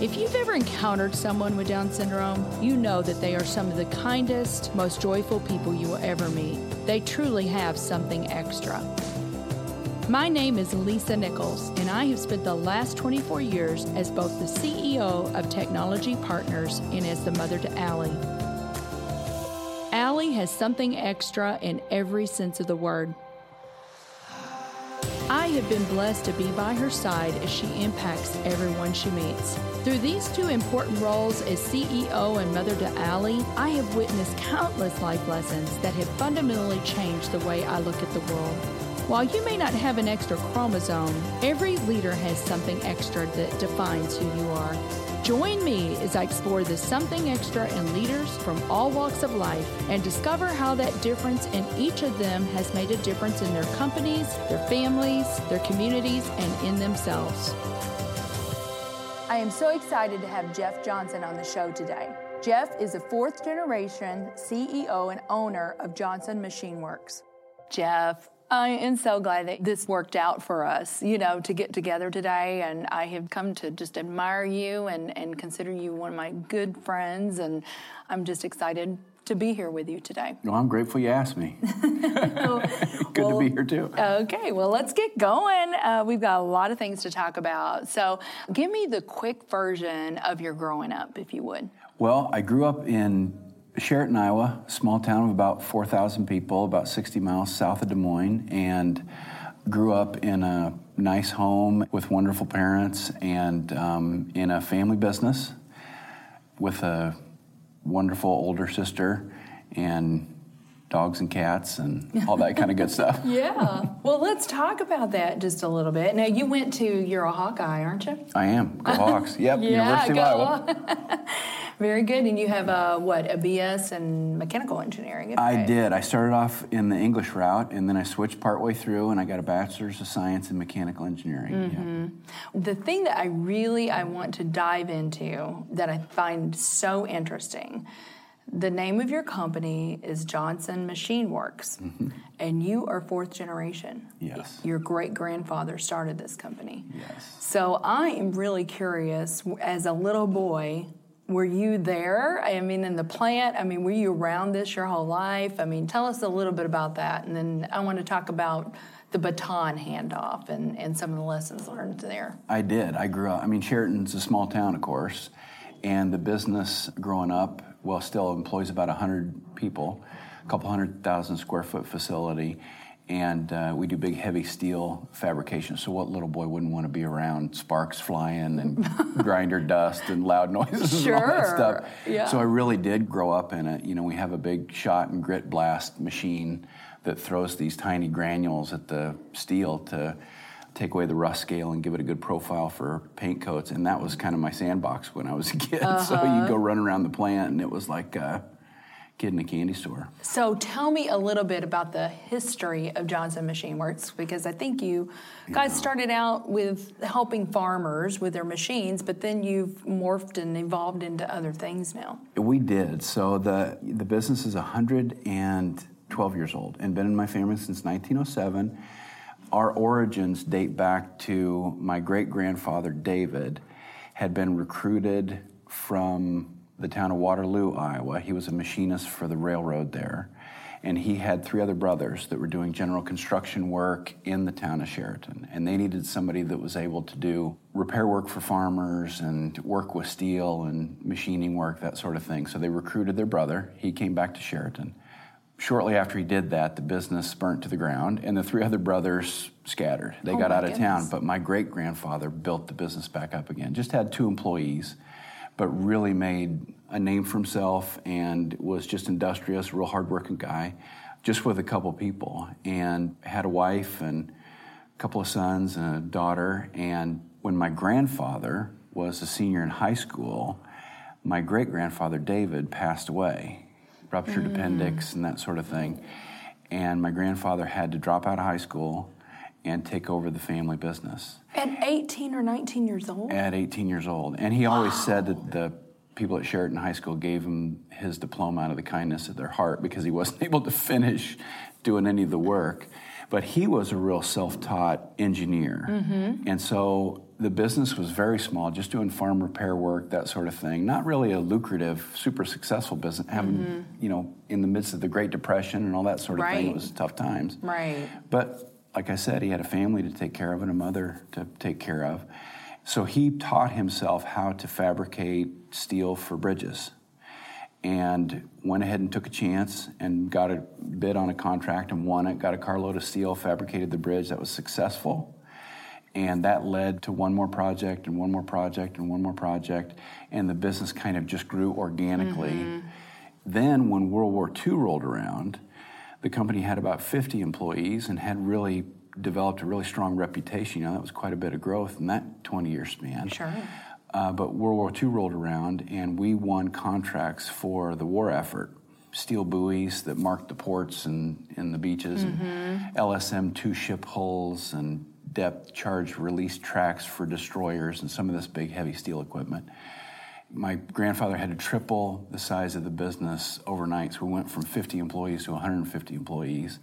If you've ever encountered someone with Down syndrome, you know that they are some of the kindest, most joyful people you will ever meet. They truly have something extra. My name is Lisa Nichols, and I have spent the last 24 years as both the CEO of Technology Partners and as the mother to Allie. Allie has something extra in every sense of the word. Have been blessed to be by her side as she impacts everyone she meets. Through these two important roles as CEO and mother to Allie, I have witnessed countless life lessons that have fundamentally changed the way I look at the world. While you may not have an extra chromosome, every leader has something extra that defines who you are. Join me as I explore the something extra in leaders from all walks of life and discover how that difference in each of them has made a difference in their companies, their families, their communities, and in themselves. I am so excited to have Jeff Johnson on the show today. Jeff is a fourth generation CEO and owner of Johnson Machine Works. Jeff, I am so glad that this worked out for us, you know, to get together today. And I have come to just admire you and, and consider you one of my good friends. And I'm just excited to be here with you today. Well, I'm grateful you asked me. Good well, to be here too. Okay, well, let's get going. Uh, we've got a lot of things to talk about. So, give me the quick version of your growing up, if you would. Well, I grew up in Chariton, Iowa, small town of about 4,000 people, about 60 miles south of Des Moines, and grew up in a nice home with wonderful parents and um, in a family business with a wonderful older sister and dogs and cats and all that kind of good stuff. yeah. Well, let's talk about that just a little bit. Now, you went to, you're a Hawkeye, aren't you? I am. Go Hawks. Yep. yeah, University of Iowa. Very good. And you have a what a BS in mechanical engineering. I did. I started off in the English route, and then I switched partway through, and I got a bachelor's of science in mechanical engineering. Mm-hmm. Yeah. The thing that I really I want to dive into that I find so interesting. The name of your company is Johnson Machine Works, mm-hmm. and you are fourth generation. Yes. Your great grandfather started this company. Yes. So I am really curious, as a little boy, were you there? I mean, in the plant? I mean, were you around this your whole life? I mean, tell us a little bit about that. And then I want to talk about the baton handoff and, and some of the lessons learned there. I did. I grew up, I mean, Chariton's a small town, of course, and the business growing up, well, still employs about 100 people, a couple hundred thousand square foot facility and uh, we do big heavy steel fabrication. So what little boy wouldn't want to be around sparks flying and grinder dust and loud noises sure. and all that stuff? Yeah. So I really did grow up in it. You know, we have a big shot and grit blast machine that throws these tiny granules at the steel to take away the rust scale and give it a good profile for paint coats. And that was kind of my sandbox when I was a kid. Uh-huh. So you'd go run around the plant, and it was like. a kid in a candy store. So tell me a little bit about the history of Johnson Machine Works because I think you guys yeah. started out with helping farmers with their machines, but then you've morphed and evolved into other things now. We did. So the the business is 112 years old and been in my family since 1907. Our origins date back to my great grandfather David had been recruited from the town of Waterloo, Iowa. He was a machinist for the railroad there. And he had three other brothers that were doing general construction work in the town of Chariton. And they needed somebody that was able to do repair work for farmers and work with steel and machining work, that sort of thing. So they recruited their brother. He came back to Chariton. Shortly after he did that, the business burnt to the ground, and the three other brothers scattered. They oh got out of goodness. town, but my great grandfather built the business back up again. Just had two employees but really made a name for himself and was just industrious, real hardworking guy, just with a couple people, and had a wife and a couple of sons and a daughter. And when my grandfather was a senior in high school, my great grandfather David passed away, ruptured mm. appendix and that sort of thing. and my grandfather had to drop out of high school and take over the family business At 18 or 19 years old? at 18 years old. And he always said that the people at Chariton High School gave him his diploma out of the kindness of their heart because he wasn't able to finish doing any of the work. But he was a real self taught engineer. Mm-hmm. And so the business was very small, just doing farm repair work, that sort of thing. Not really a lucrative, super successful business. Having, mm-hmm. you know, in the midst of the Great Depression and all that sort of thing, it was tough times. Right. But like I said, he had a family to take care of and a mother to take care of. So he taught himself how to fabricate steel for bridges and went ahead and took a chance and got a bid on a contract and won it, got a carload of steel, fabricated the bridge that was successful. And that led to one more project and one more project and one more project. And the business kind of just grew organically. Mm-hmm. Then, when World War II rolled around, the company had about 50 employees and had really developed a really strong reputation. You know, that was quite a bit of growth in that 20 year span. Sure. Uh, but World War II rolled around, and we won contracts for the war effort. Steel buoys that marked the ports and, and the beaches, and LSM two ship hulls, and depth charge release tracks for destroyers, and some of this big heavy steel equipment. My grandfather had to triple the size of the business overnight, so we went from 50 employees to 150 employees.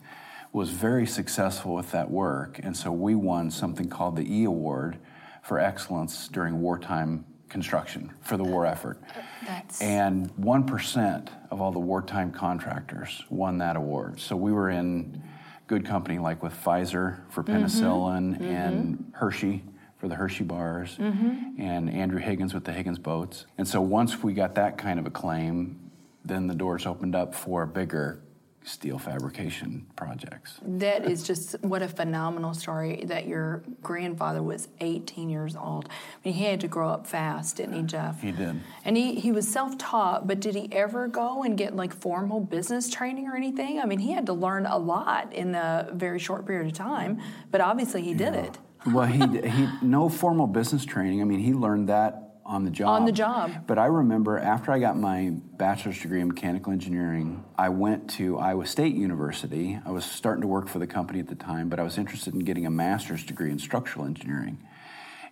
Was very successful with that work, and so we won something called the E Award for excellence during wartime construction for the war effort. Uh, that's And 1% of all the wartime contractors won that award. So we were in good company, like with Pfizer for mm-hmm. penicillin mm-hmm. and Hershey for the Hershey bars mm-hmm. and Andrew Higgins with the Higgins boats. And so once we got that kind of acclaim, then the doors opened up for bigger steel fabrication projects. That is just what a phenomenal story that your grandfather was 18 years old. I mean, he had to grow up fast, didn't he, Jeff? He did. And he, he was self taught, but did he ever go and get like formal business training or anything? I mean, he had to learn a lot in a very short period of time, but obviously he did it. Well, he he no formal business training. I mean, he learned that on the job. On the job. But I remember after I got my bachelor's degree in mechanical engineering, I went to Iowa State University. I was starting to work for the company at the time, but I was interested in getting a master's degree in structural engineering.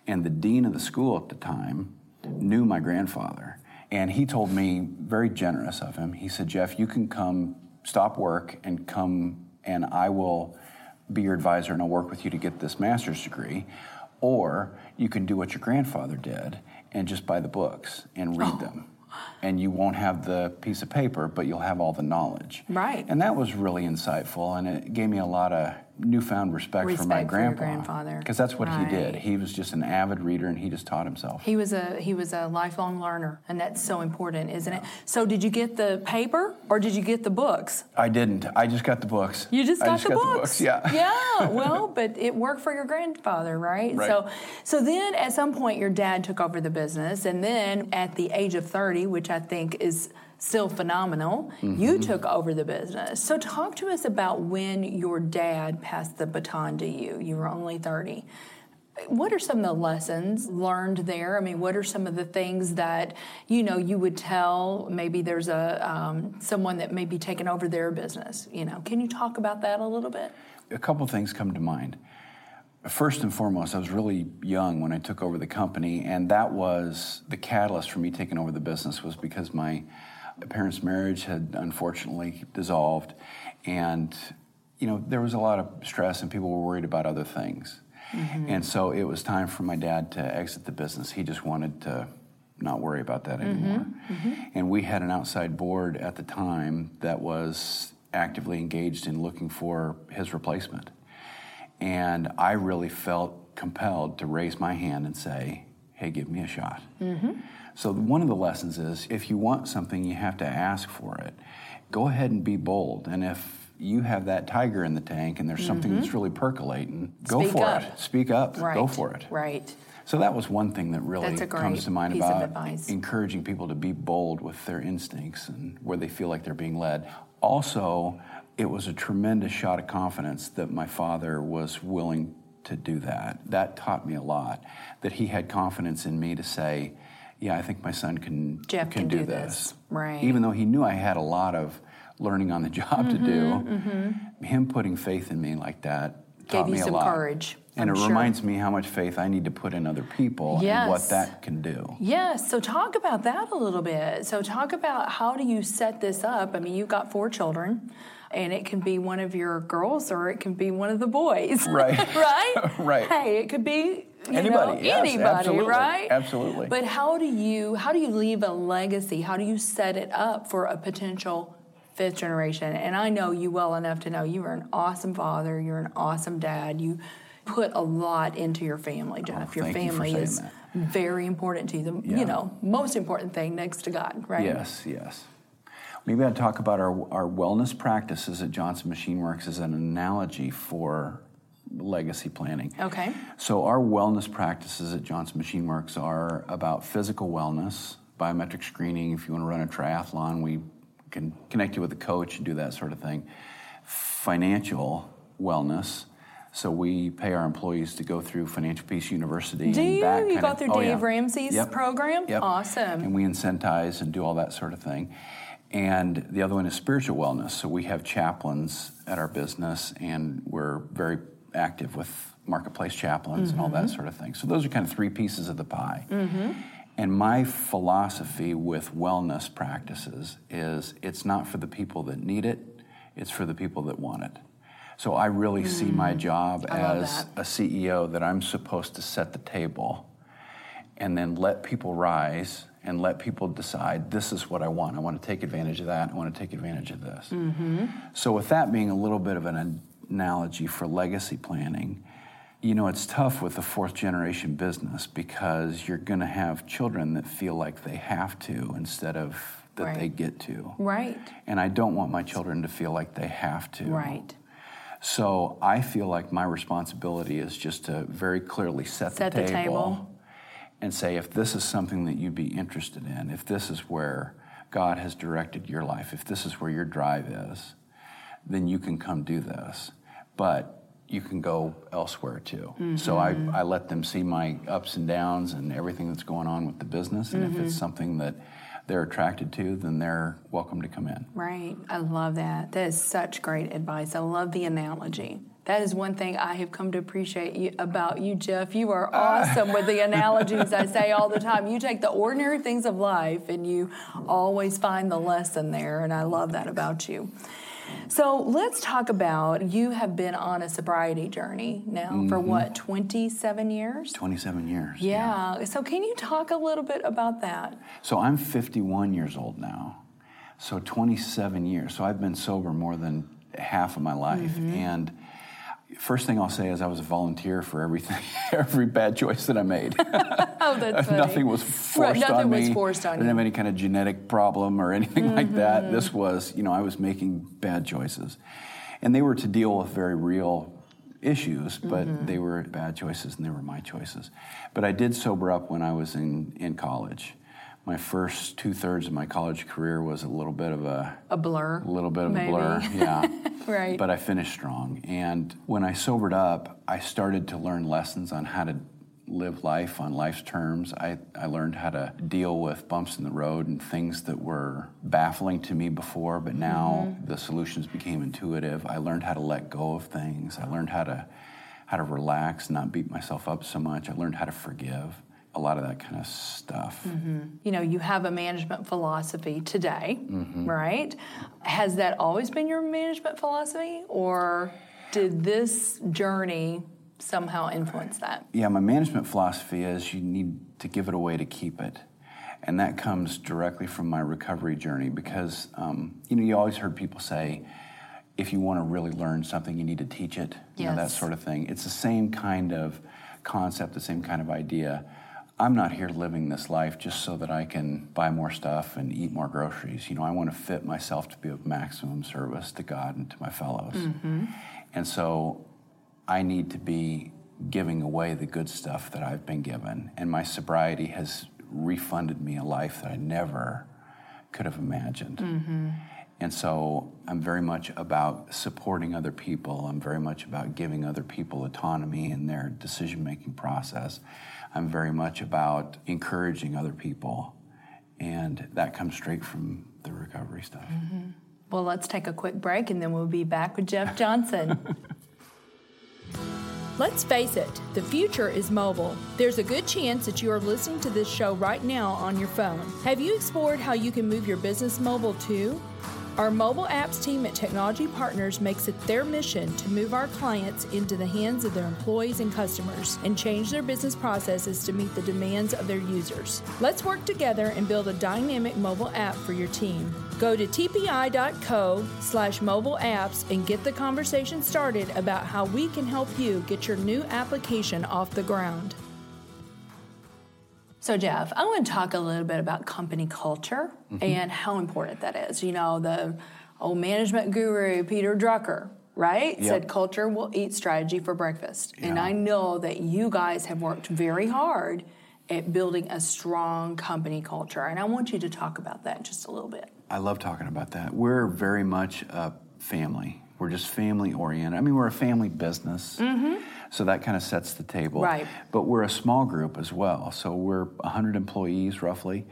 And the dean of the school at the time knew my grandfather. And he told me, very generous of him, he said, Jeff, you can come stop work and come and I will be your advisor and I'll work with you to get this master's degree. Or you can do what your grandfather did and just buy the books and read oh. them. And you won't have the piece of paper, but you'll have all the knowledge. Right. And that was really insightful and it gave me a lot of newfound respect, for my Respect for your grandpa. grandfather. Because that's what he did. He was just an avid reader and he just taught himself. He was a he was a lifelong learner, and that's so important, isn't it? So, did you get the paper or did you get the books? I didn't. I just got the books. You just got, the, got books. Yeah. Yeah. Well, but it worked for your grandfather, right? Right. So, so then at some point your dad took over the business, and then at the age of thirty, which I think is still phenomenal, Mm-hmm. you took over the business. So, talk to us about when your dad passed the baton to you. You were only thirty. What are some of the lessons learned there? I mean, what are some of the things that you know you would tell? Maybe there's a um, someone that may be taking over their business. You know, can you talk about that a little bit? A couple things come to mind. First and foremost, I was really young when I took over the company, and that was the catalyst for me taking over the business was because my parents' marriage had unfortunately dissolved, and you know there was a lot of stress, and people were worried about other things, mm-hmm. and so it was time for my dad to exit the business. He just wanted to not worry about that mm-hmm. anymore, mm-hmm. and we had an outside board at the time that was actively engaged in looking for his replacement. And I really felt compelled to raise my hand and say, hey, give me a shot. So, one of the lessons is if you want something, you have to ask for it. Go ahead and be bold. And if you have that tiger in the tank and there's something that's mm-hmm. really percolating, go Speak for up. it. Speak up. Right. Go for it. Right. So that was one thing that really That's a great comes to mind about encouraging people to be bold with their instincts and where they feel like they're being led. Also, it was a tremendous shot of confidence that my father was willing to do that. That taught me a lot. That he had confidence in me to say, "Yeah, I think my son can Jeff can do, do this." this. Right. Even though he knew I had a lot of learning on the job to do. Mm-hmm, mm-hmm. Him putting faith in me like that Gave taught you me some a lot. courage, And I'm it sure. reminds me how much faith I need to put in other people and what that can do. Yes, so talk about that a little bit. So talk about how do you set this up? I mean, you've got four children, and it can be one of your girls or it can be one of the boys. Right. right? Right. Hey, it could be you Anybody, yes, anybody, absolutely, right? absolutely. But how do you how do you leave a legacy? How do you set it up for a potential fifth generation? And I know you well enough to know you are an awesome father, you're an awesome dad. You put a lot into your family, Jeff. Oh, your Oh, you for family saying is that. very important to you. The Yeah. you know, most important thing next to God, right? Yes, yes. Maybe I'd talk about our, our wellness practices at Johnson Machine Works as an analogy for legacy planning. Okay. So, our wellness practices at Johnson Machine Works are about physical wellness, biometric screening. If you want to run a triathlon, we can connect you with a coach and do that sort of thing. Financial wellness. So, we pay our employees to go through Financial Peace University. Do and you? that You go through oh, Dave yeah. Ramsey's Yep. program? Yep. Awesome. And we incentivize and do all that sort of thing. And the other one is spiritual wellness. So we have chaplains at our business, and we're very active with marketplace chaplains and all Mm-hmm. that sort of thing. So those are kind of three pieces of the pie. And my philosophy with wellness practices is it's not for the people that need it, it's for the people that want it. So I really see my job Mm. I as a CEO that I'm supposed to set the table and then let people rise and let people decide this is what I want. I want to take advantage of that. I want to take advantage of this. So, with that being a little bit of an- analogy for legacy planning, you know, it's tough with a fourth generation business because you're going to have children that feel like they have to instead of that Right. they get to. Right. And I don't want my children to feel like they have to. Right. So I feel like my responsibility is just to very clearly set, Set the the, table table. and say if this is something that you'd be interested in, if this is where God has directed your life, if this is where your drive is, then you can come do this. But you can go elsewhere too. So I, Mm-hmm. I let them see my ups and downs and everything that's going on with the business. And if it's Mm-hmm. something that they're attracted to, then they're welcome to come in. Right. I love that. That is such great advice. I love the analogy. That is one thing I have come to appreciate you, about you, Jeff. You are awesome with the analogies I say all the time. You take the ordinary things of life and you always find the lesson there, and I love that about you. So let's talk about you have been on a sobriety journey now for what, 27 years? 27 years. Yeah. So can you talk a little bit about that? So I'm 51 years old now. So 27 years. So I've been sober more than half of my life. Mm-hmm. And first thing I'll say is I was a volunteer for everything, every bad choice that I made. Oh, that's funny. nothing was forced nothing on was me. forced on I didn't you. have any kind of genetic problem or anything like that. Mm-hmm. This was, you know, I was making bad choices. And they were to deal with very real issues, but Mm-hmm. they were bad choices and they were my choices. But I did sober up when I was in, in college. My first two thirds of my college career was a little bit of a A blur. a little bit of maybe. a blur, yeah. Right. But I finished strong. And when I sobered up, I started to learn lessons on how to live life on life's terms. I, I learned how to deal with bumps in the road and things that were baffling to me before, but now Mm-hmm. the solutions became intuitive. I learned how to let go of things. I learned how to how to relax, not beat myself up so much. I learned how to forgive. A lot of that kind of stuff. you know, you have a management philosophy today, Mm-hmm. right? Has that always been your management philosophy, or did this journey somehow influence that? Yeah, my management philosophy is you need to give it away to keep it. And that comes directly from my recovery journey because, um, you know, you always heard people say, if you want to really learn something, you need to teach it, you know, that sort of thing. It's the same kind of concept, the same kind of idea. I'm not here living this life just so that I can buy more stuff and eat more groceries. You know, I want to fit myself to be of maximum service to God and to my fellows. Mm-hmm. And so I need to be giving away the good stuff that I've been given. And my sobriety has refunded me a life that I never could have imagined. Mm-hmm. And so I'm very much about supporting other people. I'm very much about giving other people autonomy in their decision making process. I'm very much about encouraging other people. And that comes straight from the recovery stuff. Mm-hmm. Well, let's take a quick break and then we'll be back with Jeff Johnson. Let's face it, the future is mobile. There's a good chance that you are listening to this show right now on your phone. Have you explored how you can move your business mobile too? Our mobile apps team at Technology Partners makes it their mission to move our clients into the hands of their employees and customers and change their business processes to meet the demands of their users. Let's work together and build a dynamic mobile app for your team. Go to tpi.co slash mobile apps and get the conversation started about how we can help you get your new application off the ground. So, Jeff, I want to talk a little bit about company culture mm-hmm. and how important that is. You know, the old management guru, Peter Drucker, right? Yep. Said culture will eat strategy for breakfast. Yeah. And I know that you guys have worked very hard at building a strong company culture. And I want you to talk about that just a little bit. I love talking about that. We're very much a family. We're just family oriented. I mean, we're a family business. Mm-hmm. So that kind of sets the table. Right. But we're a small group as well. So we're 100 employees roughly.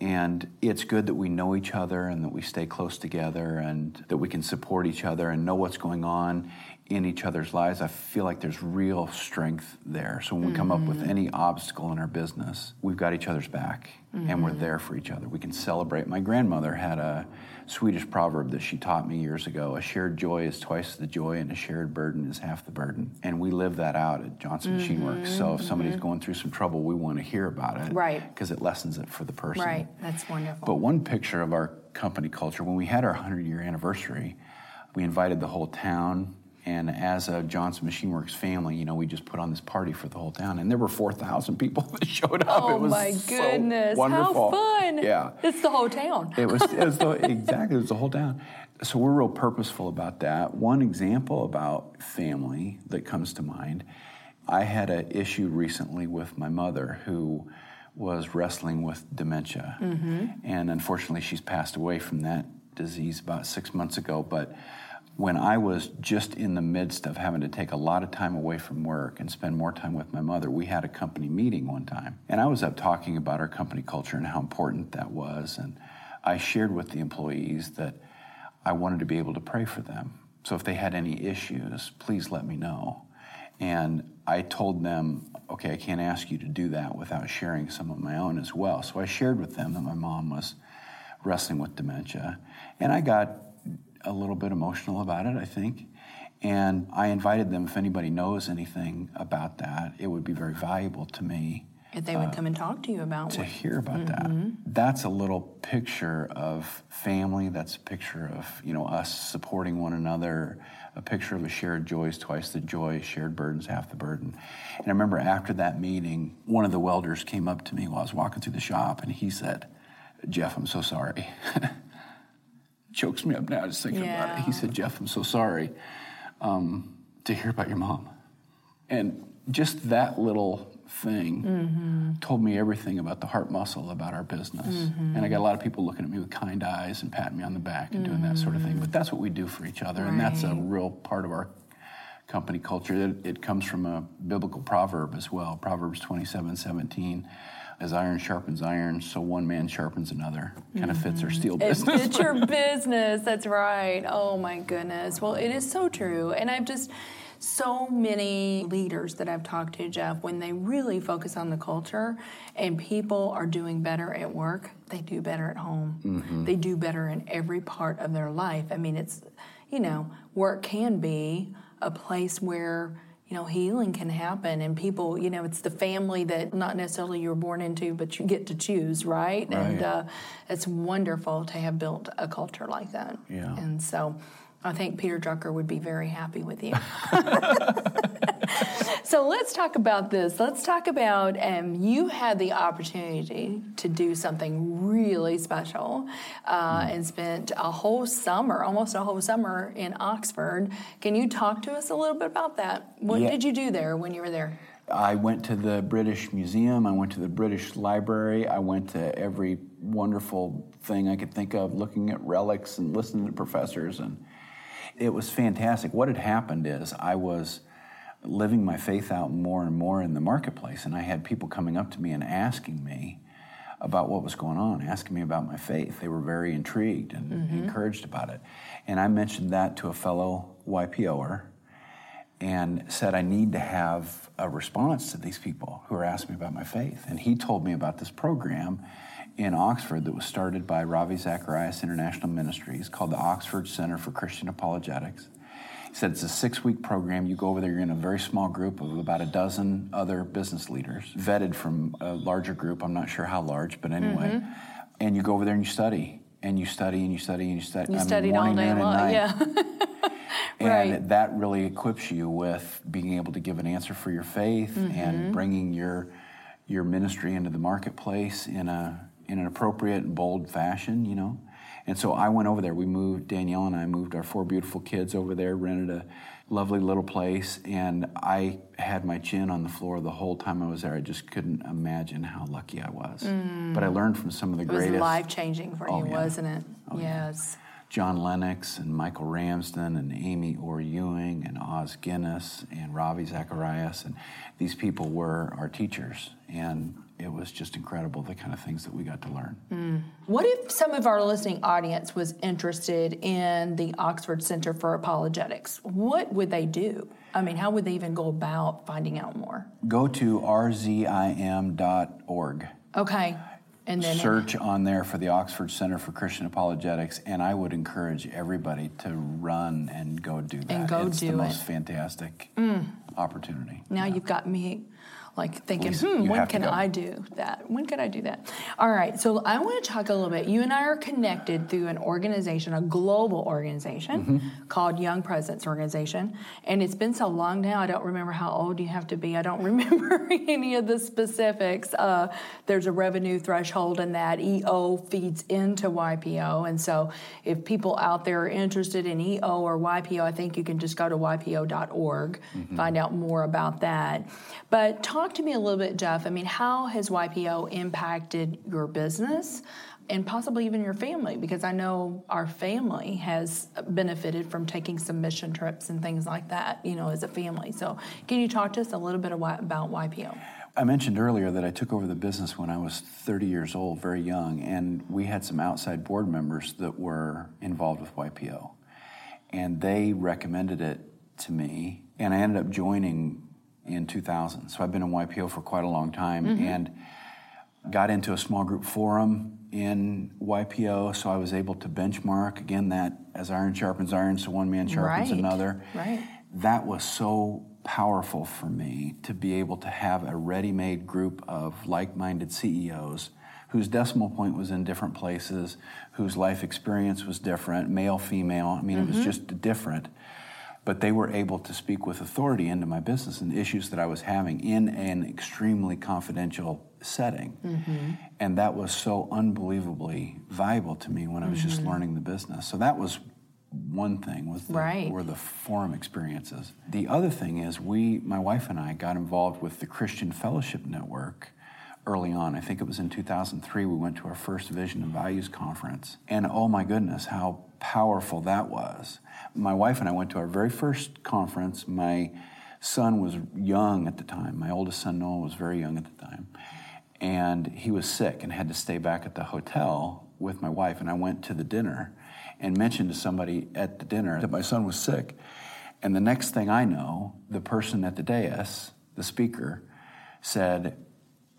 And it's good that we know each other and that we stay close together and that we can support each other and know what's going on in each other's lives, I feel like there's real strength there. So when we mm-hmm. come up with mm-hmm. any obstacle in our business, we've got each other's back mm-hmm. and we're mm-hmm. there for each other. We can celebrate. My grandmother had a Swedish proverb that she taught me years ago a shared joy is twice the joy, and a shared burden is half the burden. And we live that out at Johnson mm-hmm. Machine Works. So if somebody's mm-hmm. going through some trouble, we want to hear about it. Right. Because it lessens it for the person. Right. That's wonderful. But one picture of our company culture, when we had our 100 year anniversary, we invited the whole town and as a Johnson Machine Works family, you know, we just put on this party for the whole town, and there were four thousand people that showed up. Oh my goodness! So wonderful. How fun! Yeah, it's the whole town. it was, it was the, exactly it was the whole town. So we're real purposeful about that. One example about family that comes to mind, I had an issue recently with my mother who was wrestling with dementia, mm-hmm. and unfortunately, she's passed away from that disease about six months ago, but when I was just in the midst of having to take a lot of time away from work and spend more time with my mother, we had a company meeting one time. And I was up talking about our company culture and how important that was. And I shared with the employees that I wanted to be able to pray for them. So if they had any issues, please let me know. And I told them, okay, I can't ask you to do that without sharing some of my own as well. So I shared with them that my mom was wrestling with dementia. And I got a little bit emotional about it, I think. And I invited them, if anybody knows anything about that, it would be very valuable to me. If they would uh, come and talk to you about to what? hear about mm-hmm. that. That's a little picture of family. That's a picture of you know us supporting one another. A picture of a shared joy is twice the joy. Shared burdens half the burden. And I remember after that meeting, one of the welders came up to me while I was walking through the shop, and he said, "Jeff, I'm so sorry." chokes me up now just thinking yeah. about it. He said, Jeff, I'm so sorry um, to hear about your mom. And just that little thing mm-hmm. told me everything about the heart muscle about our business. Mm-hmm. And I got a lot of people looking at me with kind eyes and patting me on the back and mm-hmm. doing that sort of thing. But that's what we do for each other. Right. And that's a real part of our company culture. It, it comes from a biblical proverb as well Proverbs 27 17 as iron sharpens iron, so one man sharpens another. Kind of fits our mm-hmm. steel business. It's your business. That's right. Oh my goodness. Well, it is so true. And I've just so many leaders that I've talked to, Jeff, when they really focus on the culture and people are doing better at work, they do better at home. Mm-hmm. They do better in every part of their life. I mean, it's, you know, work can be a place where you know, healing can happen and people, you know, it's the family that not necessarily you were born into, but you get to choose, right? right. And uh, it's wonderful to have built a culture like that. Yeah. And so I think Peter Drucker would be very happy with you. so let's talk about this. Let's talk about um, you had the opportunity to do something really special uh, mm. and spent a whole summer, almost a whole summer in Oxford. Can you talk to us a little bit about that? What yeah. did you do there when you were there? I went to the British Museum, I went to the British Library, I went to every wonderful thing I could think of, looking at relics and listening to professors and it was fantastic. What had happened is I was living my faith out more and more in the marketplace, and I had people coming up to me and asking me about what was going on, asking me about my faith. They were very intrigued and mm-hmm. encouraged about it. And I mentioned that to a fellow YPOer and said, I need to have a response to these people who are asking me about my faith. And he told me about this program in Oxford that was started by Ravi Zacharias International Ministries called the Oxford Center for Christian Apologetics. He said it's a six week program. You go over there, you're in a very small group of about a dozen other business leaders, vetted from a larger group. I'm not sure how large, but anyway. Mm-hmm. And you go over there and you study, and you study, and you study, and you study. You I studied all day long, yeah. and right. that really equips you with being able to give an answer for your faith mm-hmm. and bringing your your ministry into the marketplace in a in an appropriate and bold fashion, you know. And so I went over there. We moved, Danielle and I moved our four beautiful kids over there, rented a lovely little place, and I had my chin on the floor the whole time I was there. I just couldn't imagine how lucky I was. Mm. But I learned from some of the it greatest. It was life changing for oh, you, yeah. wasn't it? Oh, yes. Yeah. John Lennox and Michael Ramsden and Amy Orr Ewing and Os Guinness and Ravi Zacharias. And these people were our teachers. And it was just incredible the kind of things that we got to learn. Mm. What if some of our listening audience was interested in the Oxford Center for Apologetics? What would they do? I mean, how would they even go about finding out more? Go to rzim.org. Okay. And then search on there for the Oxford Center for Christian Apologetics, and I would encourage everybody to run and go do that. And go it's do the most fantastic mm. opportunity. Now yeah. you've got me like thinking, hmm, when can I do that? When can I do that? All right, so I want to talk a little bit. You and I are connected through an organization, a global organization mm-hmm. called Young Presidents Organization. And it's been so long now, I don't remember how old you have to be. I don't remember any of the specifics. Uh, there's a revenue threshold, and that EO feeds into YPO. And so if people out there are interested in EO or YPO, I think you can just go to ypo.org, mm-hmm. find out more about that. But talk talk to me a little bit, Jeff. I mean, how has YPO impacted your business? and possibly even your family because I know our family has benefited from taking some mission trips and things like that, you know, as a family. So, can you talk to us a little bit about YPO? I mentioned earlier that I took over the business when I was 30 years old, very young, and we had some outside board members that were involved with YPO. And they recommended it to me, and I ended up joining in 2000. So I've been in YPO for quite a long time mm-hmm. and got into a small group forum in YPO, so I was able to benchmark again that as iron sharpens iron, so one man sharpens right. another. Right. That was so powerful for me to be able to have a ready-made group of like-minded CEOs whose decimal point was in different places, whose life experience was different, male, female. I mean, mm-hmm. it was mm-hmm. just different but they were able to speak with authority into my business and issues that I was having in an extremely confidential setting. Mm-hmm. And that was so unbelievably valuable to me when I was mm-hmm. just learning the business. So that was one thing was the, right. were the forum experiences. The other thing is we, my wife and I, got involved with the Christian Fellowship Network early on. I think it was in 2003 we went to our first Vision and Values conference. And oh my goodness, how powerful that was my wife and I went to our very first conference. My son was young at the time. My oldest son, Noah, was very young at the time. And he was sick and had to stay back at the hotel with my wife. And I went to the dinner and mentioned to somebody at the dinner that my son was sick. And the next thing I know, the person at the dais, the speaker, said,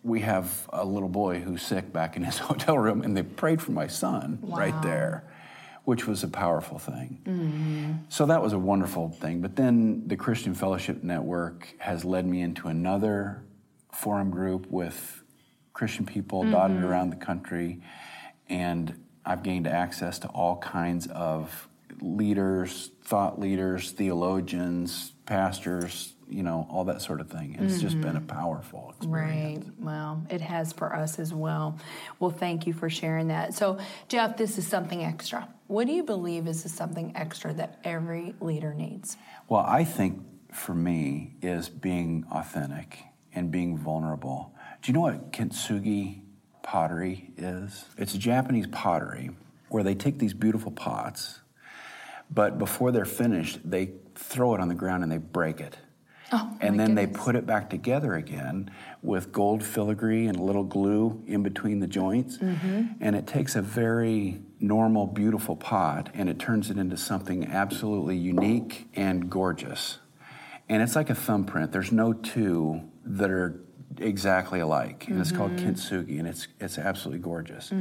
We have a little boy who's sick back in his hotel room. And they prayed for my son wow. right there which was a powerful thing. Mm-hmm. So that was a wonderful thing. But then the Christian Fellowship Network has led me into another forum group with Christian people mm-hmm. dotted around the country. And I've gained access to all kinds of leaders, thought leaders, theologians, pastors, you know, all that sort of thing. It's mm-hmm. just been a mm-hmm. powerful experience. Right. Well, it has for us as well. Well, thank you for sharing that. So, Jeff, this is something extra. What do you believe is something extra that every leader needs? Well, I think for me is being authentic and being vulnerable. Do you know what kintsugi pottery is? It's Japanese pottery where they take these beautiful pots, but before they're finished, they throw it on the ground and they break it Oh, and then they put it back together again with gold filigree and a little glue in between the joints. Mm-hmm. And it takes a very normal, beautiful pot and it turns it into something absolutely unique and gorgeous. And it's like a thumbprint. There's no two that are exactly alike. And it's called Mm-hmm. kintsugi, and it's, it's absolutely gorgeous.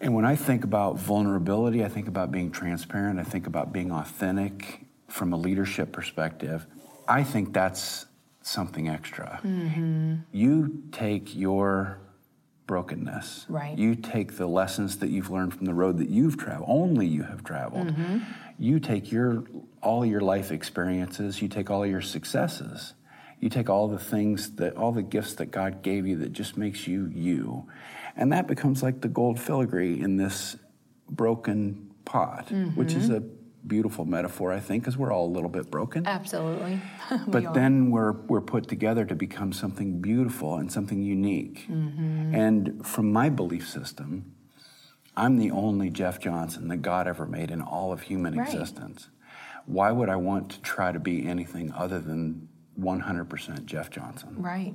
And when I think about vulnerability, I think about being transparent, I think about being authentic from a leadership perspective. I think that's something extra. Mm-hmm. You take your brokenness, Right. you take the lessons that you've learned from the road that you've traveled, only you have traveled. Mm-hmm. You take your all your life experiences, you take all your successes, you take all the things that all the gifts that God gave you that just makes you you. And that becomes like the gold filigree in this broken pot, which is Mm-hmm. a beautiful metaphor, I think, because we're all a little bit broken. Absolutely. But are. then we're, we're put together to become something beautiful and something unique. Mm-hmm. And from my belief system, I'm the only Jeff Johnson that God ever made in all of human Right. existence. Why would I want to try to be anything other than 100% Jeff Johnson? Right.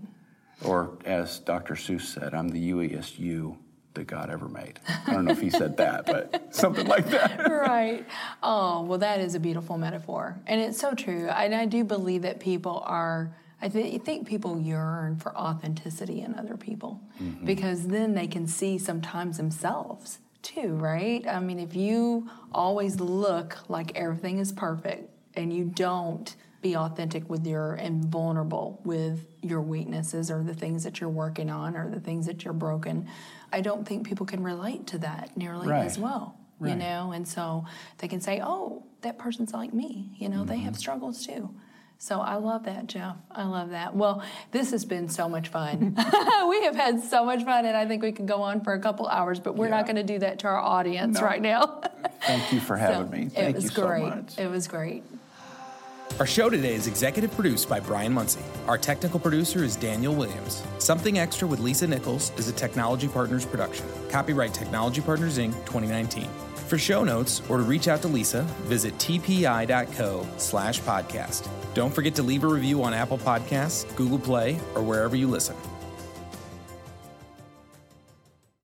Or as Dr. Seuss said, I'm the UES you that God ever made. I don't know if he said that, but something like that. right. Oh, well, that is a beautiful metaphor. And it's so true. And I do believe that people are, I th- think people yearn for authenticity in other people mm-hmm. because then they can see sometimes themselves too, right? I mean, if you always look like everything is perfect and you don't be authentic with your and vulnerable with your weaknesses or the things that you're working on or the things that you're broken, I don't think people can relate to that nearly Right. as well you know? And so they can say oh that person's like me you know? They have mm-hmm. struggles too. So i love that jeff. I love that. Well this has been so much fun. We have had so much fun and i think we could go on for a couple hours but we're not going to do that to our audience No. right now. Thank you for having So, me. it Thank was you so great. much. it was great Our show today is executive produced by Brian Muncie. Our technical producer is Daniel Williams. Something Extra with Lisa Nichols is a Technology Partners production. Copyright Technology Partners Inc. 2019. For show notes or to reach out to Lisa, visit tpi.co slash podcast. Don't forget to leave a review on Apple Podcasts, Google Play, or wherever you listen.